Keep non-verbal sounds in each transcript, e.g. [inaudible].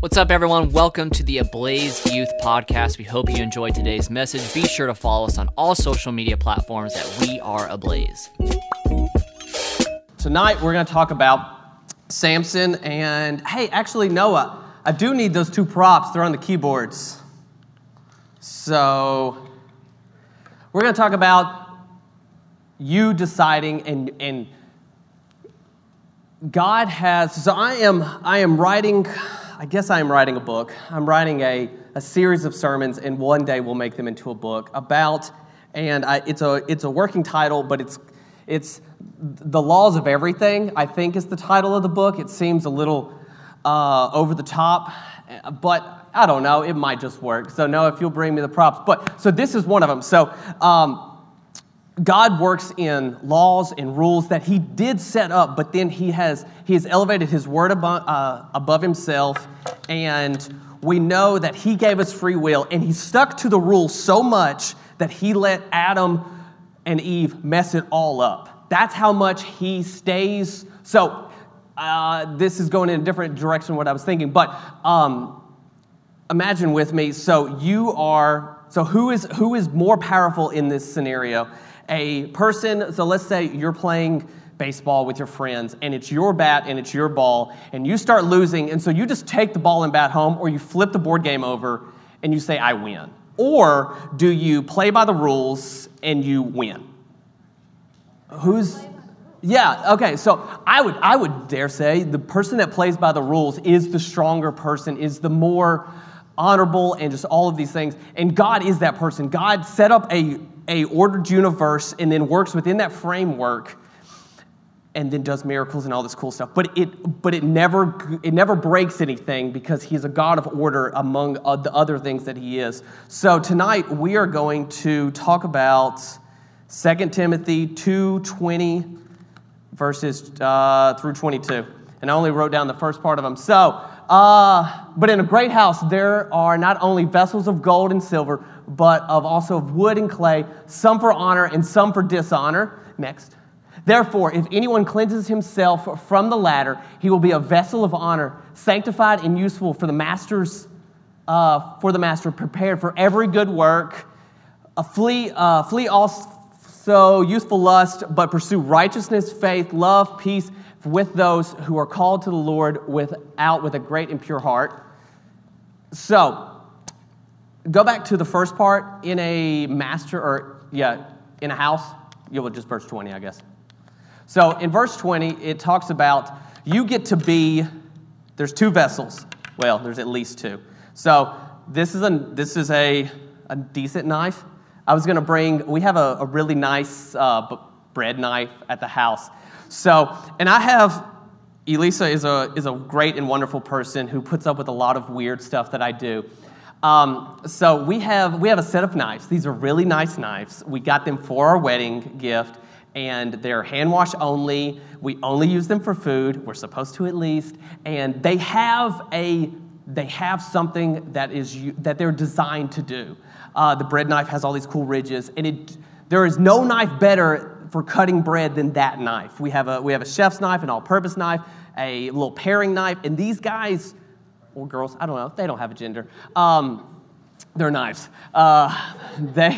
What's up, everyone? Welcome to the Ablaze Youth Podcast. We hope you enjoyed today's message. Be sure to follow us on all social media platforms that we are Ablaze. Tonight, we're going to talk about Samson. And hey, actually, Noah, I do need those two props. They're on the keyboards. So, we're going to talk about you deciding and, and God has. So, I am, I am writing I guess I am writing a book. I'm writing a, a series of sermons, and one day we'll make them into a book about, and I, it's, a, it's a working title, but it's, it's The Laws of Everything, I think is the title of the book. It seems a little uh, over the top, but I don't know, it might just work. So, no, if you'll bring me the props. But, so this is one of them. So, um, God works in laws and rules that He did set up, but then He has, he has elevated His word above, uh, above Himself. And we know that He gave us free will, and He stuck to the rules so much that He let Adam and Eve mess it all up. That's how much He stays. So, uh, this is going in a different direction than what I was thinking, but um, imagine with me. So, you are, so who is, who is more powerful in this scenario? A person, so let's say you're playing baseball with your friends and it's your bat and it's your ball and you start losing and so you just take the ball and bat home or you flip the board game over and you say I win. Or do you play by the rules and you win? Who's yeah, okay. So I would I would dare say the person that plays by the rules is the stronger person, is the more honorable and just all of these things. And God is that person. God set up a a ordered universe and then works within that framework and then does miracles and all this cool stuff. But it but it never it never breaks anything because he's a god of order among the other things that he is. So tonight we are going to talk about 2 timothy 2.20 verses uh, through 22 and i only wrote down the first part of them so uh, but in a great house there are not only vessels of gold and silver but of also of wood and clay, some for honor and some for dishonor. Next. Therefore, if anyone cleanses himself from the latter, he will be a vessel of honor, sanctified and useful for the master's, uh, for the master, prepared for every good work. Flee, uh, flee also useful lust, but pursue righteousness, faith, love, peace with those who are called to the Lord without with a great and pure heart. So, Go back to the first part in a master, or yeah, in a house. You'll just verse 20, I guess. So in verse 20, it talks about you get to be, there's two vessels. Well, there's at least two. So this is a, this is a, a decent knife. I was going to bring, we have a, a really nice uh, bread knife at the house. So, and I have, Elisa is a, is a great and wonderful person who puts up with a lot of weird stuff that I do. Um, so we have we have a set of knives. These are really nice knives. We got them for our wedding gift, and they're hand wash only. We only use them for food. We're supposed to at least, and they have a they have something that is that they're designed to do. Uh, the bread knife has all these cool ridges, and it there is no knife better for cutting bread than that knife. We have a we have a chef's knife, an all-purpose knife, a little paring knife, and these guys or girls, I don't know, they don't have a gender. Um, they're knives. Uh, they,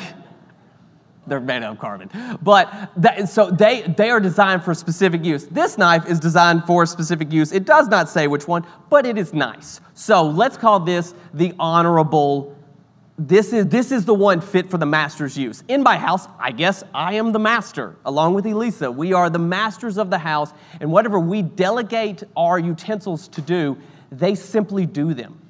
they're made out of carbon. But that, so they, they are designed for specific use. This knife is designed for specific use. It does not say which one, but it is nice. So let's call this the honorable. This is, this is the one fit for the master's use. In my house, I guess I am the master, along with Elisa. We are the masters of the house, and whatever we delegate our utensils to do, they simply do them.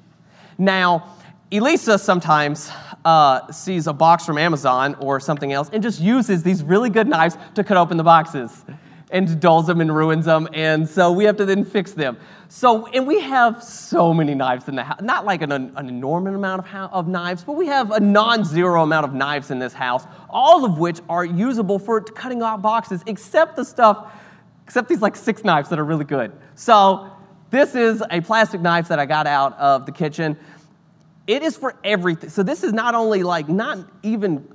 Now, Elisa sometimes uh, sees a box from Amazon or something else and just uses these really good knives to cut open the boxes and dulls them and ruins them. And so we have to then fix them. So, and we have so many knives in the house, not like an, an enormous amount of, of knives, but we have a non zero amount of knives in this house, all of which are usable for cutting out boxes, except the stuff, except these like six knives that are really good. So, this is a plastic knife that I got out of the kitchen. It is for everything. So this is not only like not even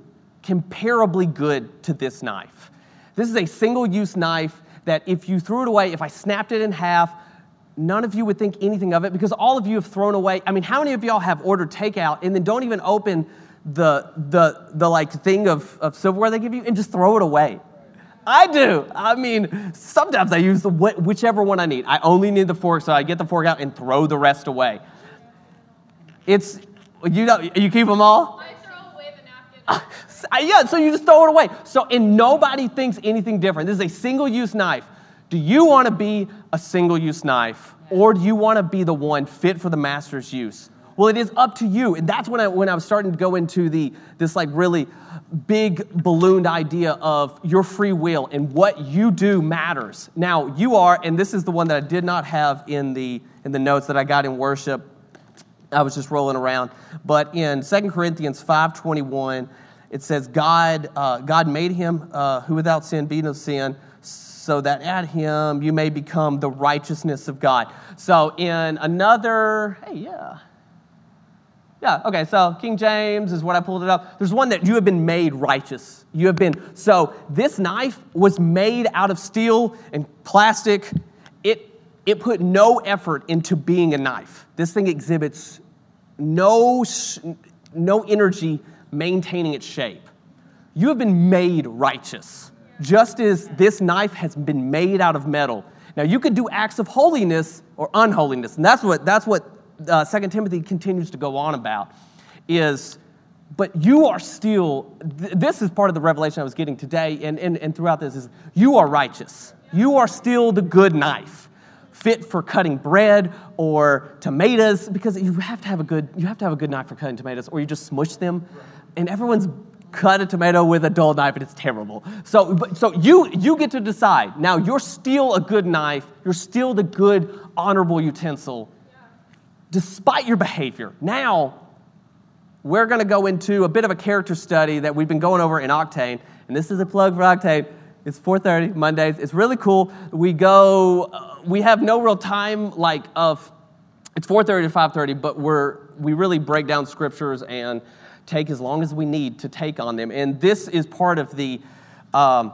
comparably good to this knife. This is a single use knife that if you threw it away, if I snapped it in half, none of you would think anything of it because all of you have thrown away. I mean, how many of y'all have ordered takeout and then don't even open the, the, the like thing of, of silverware they give you and just throw it away? I do. I mean, sometimes I use the whichever one I need. I only need the fork, so I get the fork out and throw the rest away. It's you know you keep them all. I throw away the napkin. [laughs] yeah, so you just throw it away. So and nobody thinks anything different. This is a single-use knife. Do you want to be a single-use knife, or do you want to be the one fit for the master's use? Well, it is up to you, and that's when I when I was starting to go into the this like really big ballooned idea of your free will and what you do matters. Now, you are, and this is the one that I did not have in the in the notes that I got in worship. I was just rolling around. But in 2 Corinthians 5.21, it says, God, uh, God made him uh, who without sin be no sin, so that at him you may become the righteousness of God. So in another, hey, yeah. Yeah, okay, so King James is what I pulled it up. There's one that you have been made righteous. You have been, so this knife was made out of steel and plastic. It, it put no effort into being a knife. This thing exhibits no, no energy maintaining its shape. You have been made righteous, just as this knife has been made out of metal. Now, you could do acts of holiness or unholiness, and that's what, that's what uh, 2 Timothy continues to go on about is, but you are still, th- this is part of the revelation I was getting today and, and, and throughout this is, you are righteous. You are still the good knife, fit for cutting bread or tomatoes, because you have to have a good, you have to have a good knife for cutting tomatoes, or you just smush them, and everyone's cut a tomato with a dull knife and it's terrible. So, so you, you get to decide. Now, you're still a good knife. You're still the good, honorable utensil despite your behavior. Now, we're going to go into a bit of a character study that we've been going over in Octane, and this is a plug for Octane. It's 4:30 Mondays. It's really cool. We go. Uh, we have no real time like of. It's 4:30 to 5:30, but we're we really break down scriptures and take as long as we need to take on them. And this is part of the um,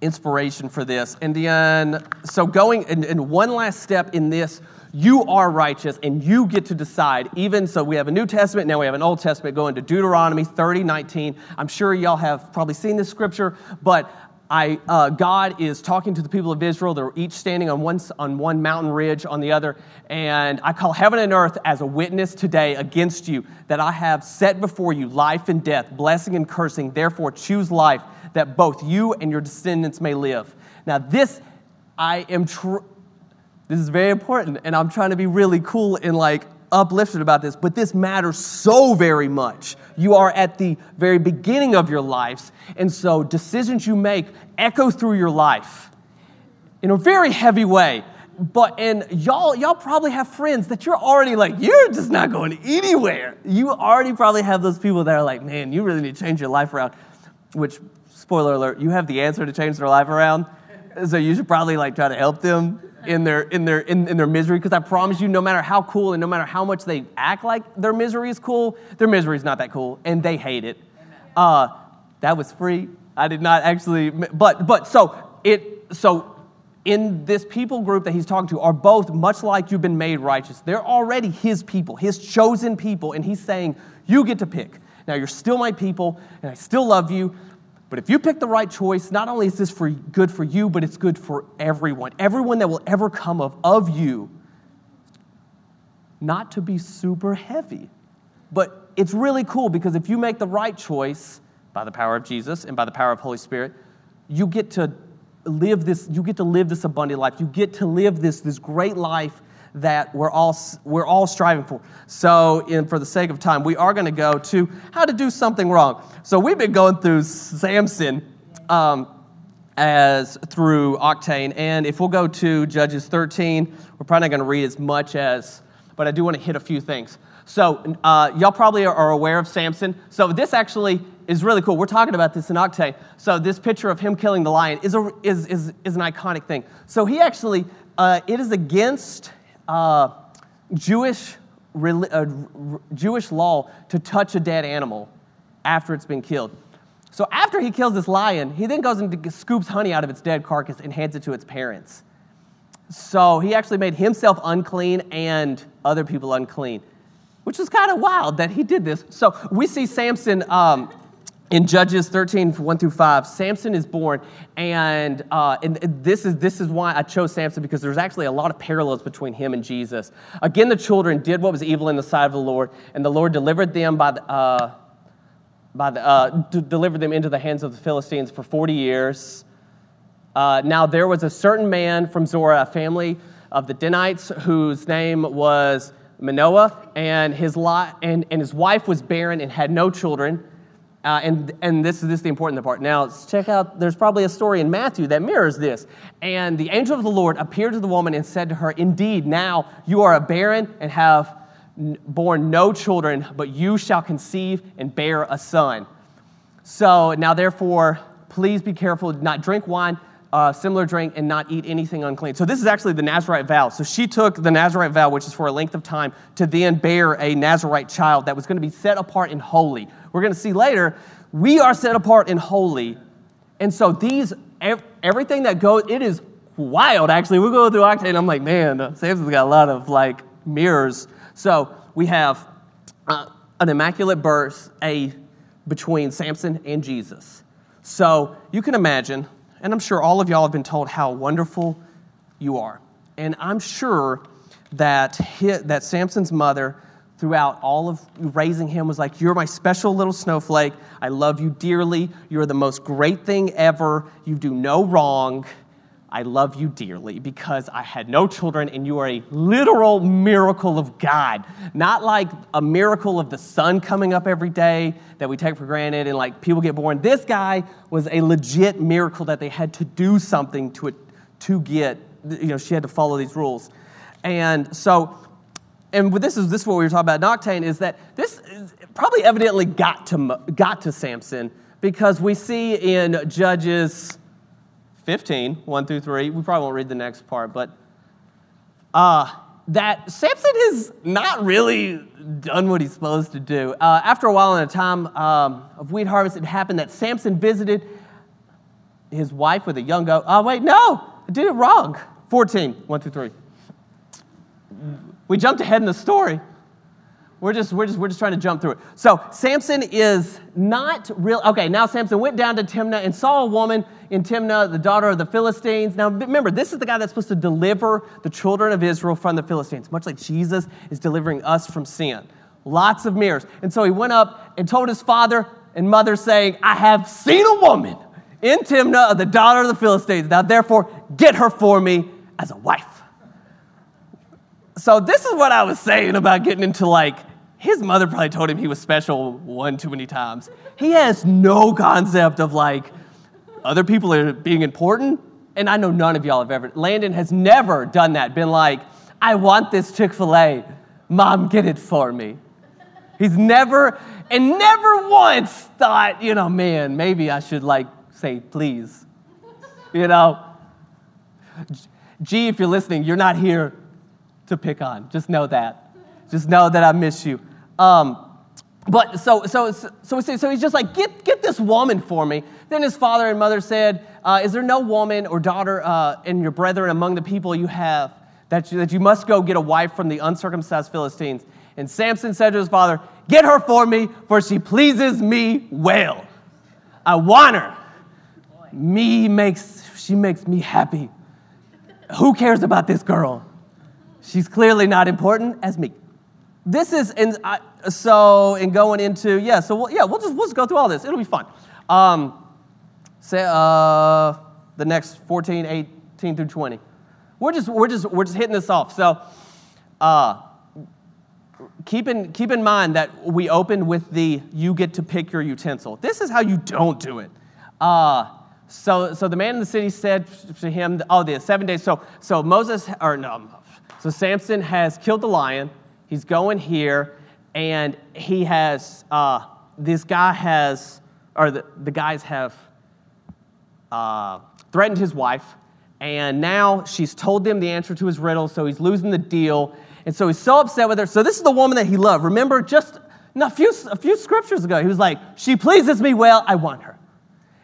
inspiration for this. And then, so going and, and one last step in this you are righteous and you get to decide. Even so, we have a New Testament, now we have an Old Testament going to Deuteronomy 30 19. I'm sure y'all have probably seen this scripture, but I, uh, God is talking to the people of Israel. They're each standing on one, on one mountain ridge, on the other. And I call heaven and earth as a witness today against you that I have set before you life and death, blessing and cursing. Therefore, choose life that both you and your descendants may live. Now, this I am true this is very important, and I'm trying to be really cool and like uplifted about this, but this matters so very much. You are at the very beginning of your lives, and so decisions you make echo through your life in a very heavy way. But and y'all, y'all probably have friends that you're already like, you're just not going anywhere. You already probably have those people that are like, man, you really need to change your life around. Which, spoiler alert, you have the answer to change their life around. So you should probably like try to help them in their, in their, in, in their misery because I promise you, no matter how cool and no matter how much they act like their misery is cool, their misery is not that cool and they hate it. Uh, that was free. I did not actually, but, but so it, so in this people group that he's talking to are both much like you've been made righteous. They're already his people, his chosen people, and he's saying, You get to pick. Now, you're still my people, and I still love you, but if you pick the right choice, not only is this for good for you, but it's good for everyone. Everyone that will ever come of, of you. Not to be super heavy. But it's really cool because if you make the right choice by the power of Jesus and by the power of Holy Spirit, you get to live this, you get to live this abundant life. You get to live this, this great life that we're all, we're all striving for. So, in, for the sake of time, we are going to go to how to do something wrong. So, we've been going through Samson um, as through Octane, and if we'll go to Judges 13, we're probably not going to read as much as, but I do want to hit a few things. So, uh, y'all probably are aware of Samson. So, this actually is really cool. We're talking about this in Octane. So, this picture of him killing the lion is, a, is, is, is an iconic thing. So, he actually, uh, it is against uh, Jewish, uh, Jewish law to touch a dead animal after it's been killed. So after he kills this lion, he then goes and scoops honey out of its dead carcass and hands it to its parents. So he actually made himself unclean and other people unclean, which is kind of wild that he did this. So we see Samson um, in Judges 13, 1 through 5. Samson is born, and, uh, and this, is, this is why I chose Samson because there's actually a lot of parallels between him and Jesus. Again, the children did what was evil in the sight of the Lord, and the Lord delivered them by the. Uh, by the, uh, d- delivered them into the hands of the Philistines for 40 years. Uh, now, there was a certain man from Zorah, a family of the Danites, whose name was Manoah, and his, li- and, and his wife was barren and had no children. Uh, and and this, this is the important part. Now, check out, there's probably a story in Matthew that mirrors this. And the angel of the Lord appeared to the woman and said to her, Indeed, now you are a barren and have born no children, but you shall conceive and bear a son. So now, therefore, please be careful, not drink wine, uh, similar drink, and not eat anything unclean. So this is actually the Nazarite vow. So she took the Nazarite vow, which is for a length of time, to then bear a Nazarite child that was going to be set apart and holy. We're going to see later, we are set apart and holy. And so these, everything that goes, it is wild, actually. we go through Octane, I'm like, man, Samson's got a lot of like mirrors so we have uh, an immaculate birth a, between Samson and Jesus. So you can imagine, and I'm sure all of y'all have been told how wonderful you are. And I'm sure that, that Samson's mother, throughout all of raising him, was like, You're my special little snowflake. I love you dearly. You're the most great thing ever. You do no wrong. I love you dearly because I had no children and you are a literal miracle of God. Not like a miracle of the sun coming up every day that we take for granted and like people get born. This guy was a legit miracle that they had to do something to, it, to get, you know, she had to follow these rules. And so, and this is, this is what we were talking about Noctane is that this probably evidently got to, got to Samson because we see in Judges 15, 1 through 3. We probably won't read the next part, but uh, that Samson has not really done what he's supposed to do. Uh, after a while, in a time um, of wheat harvest, it happened that Samson visited his wife with a young goat. Oh, wait, no, I did it wrong. 14, 1 through 3. We jumped ahead in the story. We're just, we're just, we're just trying to jump through it. So Samson is not real. Okay, now Samson went down to Timnah and saw a woman in Timnah, the daughter of the Philistines. Now remember, this is the guy that's supposed to deliver the children of Israel from the Philistines, much like Jesus is delivering us from sin. Lots of mirrors. And so he went up and told his father and mother, saying, I have seen a woman in Timnah, of the daughter of the Philistines. Now therefore, get her for me as a wife. So this is what I was saying about getting into like his mother probably told him he was special one too many times. He has no concept of like other people are being important. And I know none of y'all have ever, Landon has never done that, been like, I want this Chick fil A. Mom, get it for me. He's never, and never once thought, you know, man, maybe I should like say please. You know? G, if you're listening, you're not here to pick on. Just know that. Just know that I miss you. Um, but so, so, so, so he's just like, get, get this woman for me. Then his father and mother said, uh, Is there no woman or daughter uh, in your brethren among the people you have that you, that you must go get a wife from the uncircumcised Philistines? And Samson said to his father, Get her for me, for she pleases me well. I want her. Me makes, she makes me happy. Who cares about this girl? She's clearly not important as me this is, and I, so, in going into, yeah, so we'll, yeah, we'll just, we'll just go through all this. It'll be fun. Um, say, uh, the next 14, 18 through 20. We're just, we're just, we're just hitting this off. So, uh, keep in, keep in mind that we opened with the you get to pick your utensil. This is how you don't do it. Uh, so, so the man in the city said to him, oh, the seven days. So, so Moses, or no, so Samson has killed the lion. He's going here, and he has, uh, this guy has, or the, the guys have uh, threatened his wife, and now she's told them the answer to his riddle, so he's losing the deal. And so he's so upset with her. So this is the woman that he loved. Remember, just a few, a few scriptures ago, he was like, She pleases me well, I want her.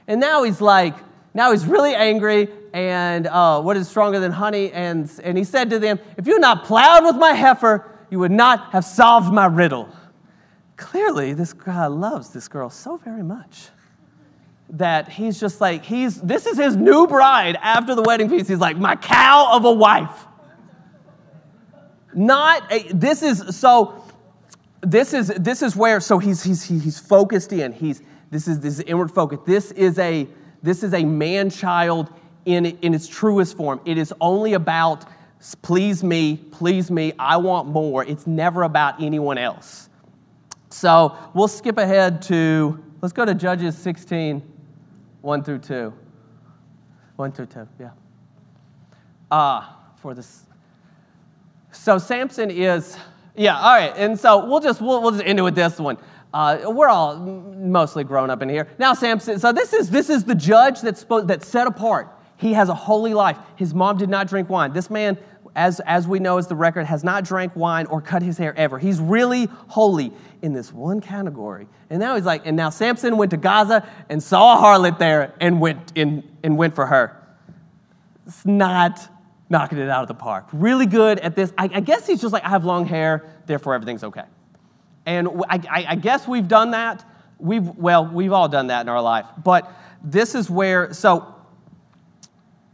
And now he's like, now he's really angry, and uh, what is stronger than honey? And, and he said to them, If you're not plowed with my heifer, you would not have solved my riddle. Clearly, this guy loves this girl so very much that he's just like, he's, this is his new bride after the wedding feast. He's like, my cow of a wife. Not, a, this is, so, this is, this is where, so he's, he's, he's focused in. He's, this is this is inward focus. This is a, this is a man child in, in its truest form. It is only about, please me, please me, I want more. It's never about anyone else. So we'll skip ahead to, let's go to Judges 16, 1 through 2. 1 through 2, yeah. Ah, uh, for this. So Samson is, yeah, all right. And so we'll just, we'll, we'll just end it with this one. Uh, we're all mostly grown up in here. Now Samson, so this is, this is the judge that's, supposed, that's set apart. He has a holy life. His mom did not drink wine. This man, as, as we know as the record, has not drank wine or cut his hair ever. He's really holy in this one category. And now he's like, and now Samson went to Gaza and saw a harlot there and went, in, and went for her. It's not knocking it out of the park. Really good at this. I, I guess he's just like, I have long hair, therefore everything's okay. And I, I, I guess we've done that. We've, well, we've all done that in our life. But this is where, so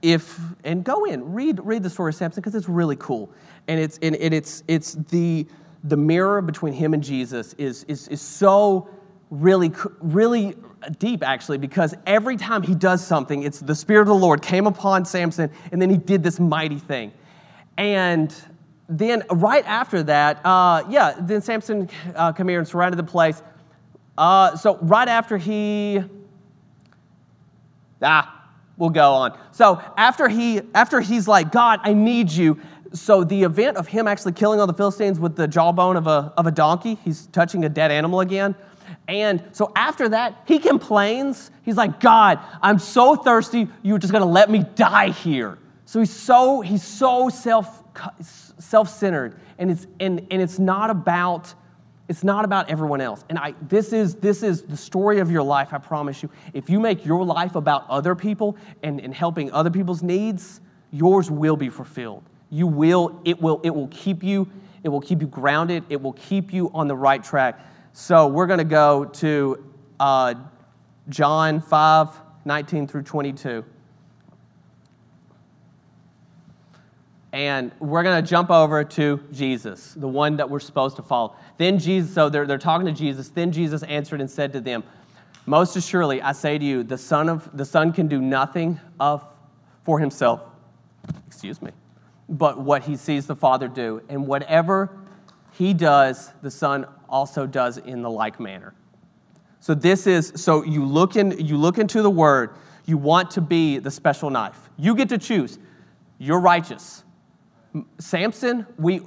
if, and go in, read, read the story of Samson because it's really cool. And it's, and it's, it's the, the mirror between him and Jesus is, is, is so really, really deep, actually, because every time he does something, it's the Spirit of the Lord came upon Samson, and then he did this mighty thing. And then, right after that, uh, yeah, then Samson uh, came here and surrounded the place. Uh, so, right after he, ah, we'll go on. So, after he, after he's like, God, I need you, so the event of him actually killing all the Philistines with the jawbone of a, of a donkey, he's touching a dead animal again. And so after that, he complains. He's like, God, I'm so thirsty, you're just gonna let me die here. So he's so, he's so self, self-centered. And it's, and, and it's not about, it's not about everyone else. And I, this, is, this is the story of your life, I promise you. If you make your life about other people and, and helping other people's needs, yours will be fulfilled you will it will it will keep you it will keep you grounded it will keep you on the right track so we're going to go to uh, john 5 19 through 22 and we're going to jump over to jesus the one that we're supposed to follow then jesus so they're, they're talking to jesus then jesus answered and said to them most assuredly i say to you the son of the son can do nothing of for himself excuse me but what he sees the Father do. And whatever he does, the Son also does in the like manner. So this is so you look in you look into the word, you want to be the special knife. You get to choose. You're righteous. Samson, we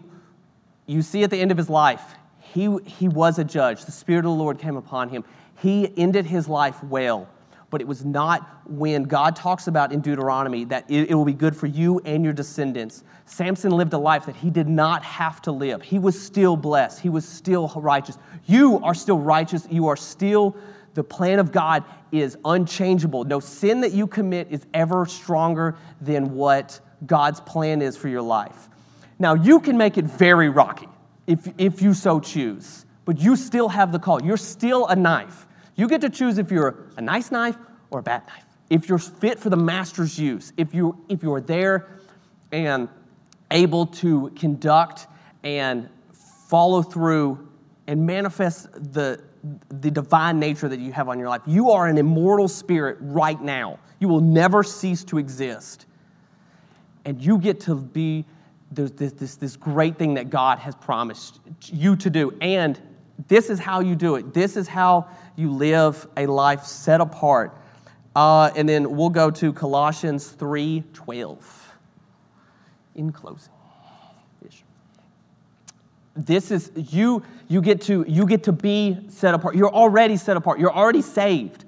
you see at the end of his life, he, he was a judge. The Spirit of the Lord came upon him. He ended his life well but it was not when God talks about in Deuteronomy that it, it, will be good for you and your descendants. Samson lived a life that he did not have to live. He was still blessed, he was still righteous. You are still righteous, you are still, the plan of God is unchangeable. No sin that you commit is ever stronger than what God's plan is for your life. Now, you can make it very rocky if, if you so choose, but you still have the call. You're still a knife. You get to choose if you're a nice knife or a bad knife. If you're fit for the master's use, if you if you're there and able to conduct and follow through and manifest the the divine nature that you have on your life. You are an immortal spirit right now. You will never cease to exist. And you get to be this, this, this great thing that God has promised you to do. And this is how you do it. This is how you live a life set apart. Uh, and then we'll go to Colossians 3:12. In closing. This is you you get to you get to be set apart. You're already set apart. You're already saved.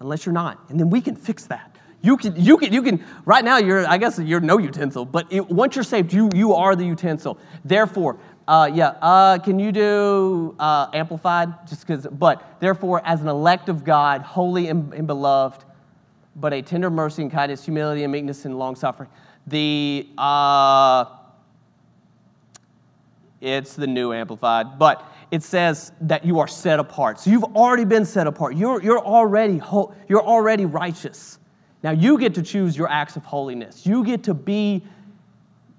Unless you're not. And then we can fix that. You can, you can, you can, right now you're, I guess you're no utensil, but it, once you're saved, you, you are the utensil. Therefore, uh, yeah, uh, can you do uh, amplified? Just because, but therefore, as an elect of God, holy and, and beloved, but a tender mercy and kindness, humility and meekness and long suffering. The uh, it's the new amplified, but it says that you are set apart. So you've already been set apart. You're, you're already ho- you're already righteous. Now you get to choose your acts of holiness. You get to be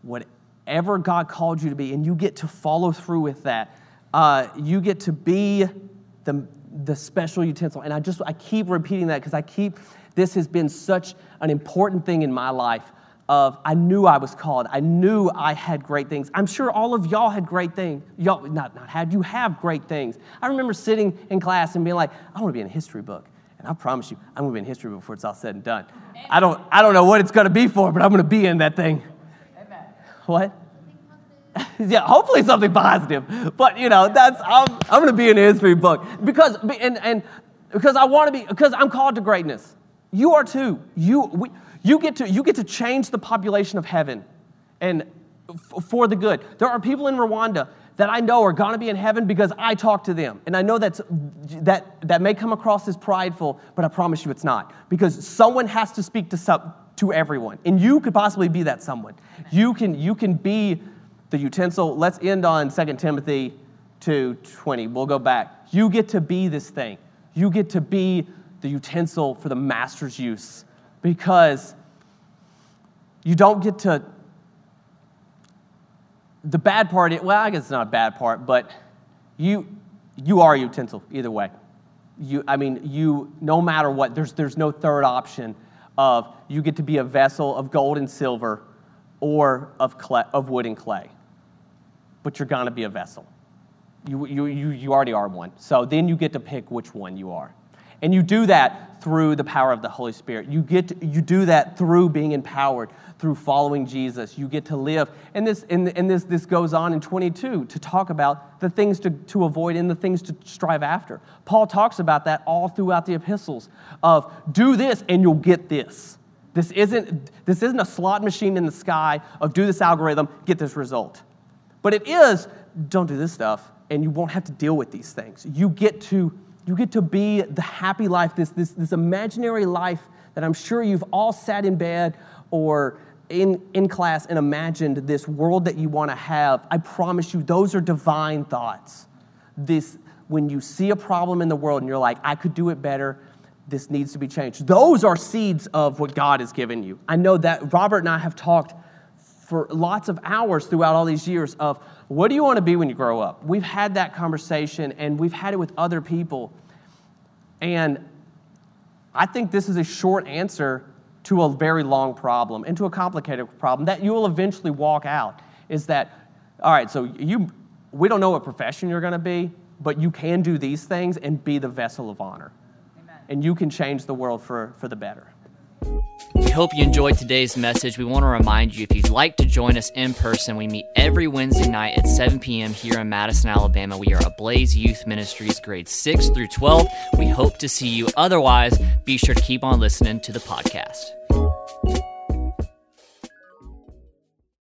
whatever God called you to be, and you get to follow through with that. Uh, you get to be the, the special utensil. And I just I keep repeating that because I keep this has been such an important thing in my life of I knew I was called. I knew I had great things. I'm sure all of y'all had great things. Y'all not, not had, you have great things. I remember sitting in class and being like, I want to be in a history book. And I promise you, I'm gonna be in history before it's all said and done. I don't I don't know what it's gonna be for, but I'm gonna be in that thing. Amen. What? [laughs] yeah, hopefully something positive. But you know, that's I'm I'm gonna be in a history book. Because and and because I want to be because I'm called to greatness. You are too. You, we, you, get to, you get to change the population of heaven and f- for the good. There are people in Rwanda that I know are going to be in heaven because I talk to them. And I know that's, that, that may come across as prideful, but I promise you it's not. Because someone has to speak to, some, to everyone. And you could possibly be that someone. You can, you can be the utensil. Let's end on 2 Timothy 2.20. We'll go back. You get to be this thing. You get to be the utensil for the master's use because you don't get to. The bad part, well, I guess it's not a bad part, but you, you are a utensil either way. You, I mean, you, no matter what, there's, there's no third option of you get to be a vessel of gold and silver or of, clay, of wood and clay. But you're going to be a vessel. You, you, you, you already are one. So then you get to pick which one you are. And you do that through the power of the Holy Spirit. You, get to, you do that through being empowered, through following Jesus. You get to live. And, this, and, and this, this goes on in 22 to talk about the things to, to avoid and the things to strive after. Paul talks about that all throughout the epistles of do this and you'll get this. This isn't, this isn't a slot machine in the sky of do this algorithm, get this result. But it is don't do this stuff and you won't have to deal with these things. You get to you get to be the happy life, this, this, this imaginary life that I'm sure you've all sat in bed or in, in class and imagined this world that you want to have. I promise you, those are divine thoughts. This, when you see a problem in the world and you're like, I could do it better, this needs to be changed. Those are seeds of what God has given you. I know that Robert and I have talked for lots of hours throughout all these years of what do you want to be when you grow up? We've had that conversation and we've had it with other people. And I think this is a short answer to a very long problem and to a complicated problem that you will eventually walk out is that all right so you we don't know what profession you're going to be but you can do these things and be the vessel of honor Amen. and you can change the world for, for the better we hope you enjoyed today's message. We want to remind you if you'd like to join us in person, we meet every Wednesday night at 7 p.m. here in Madison, Alabama. We are Ablaze Youth Ministries, grades 6 through 12. We hope to see you. Otherwise, be sure to keep on listening to the podcast.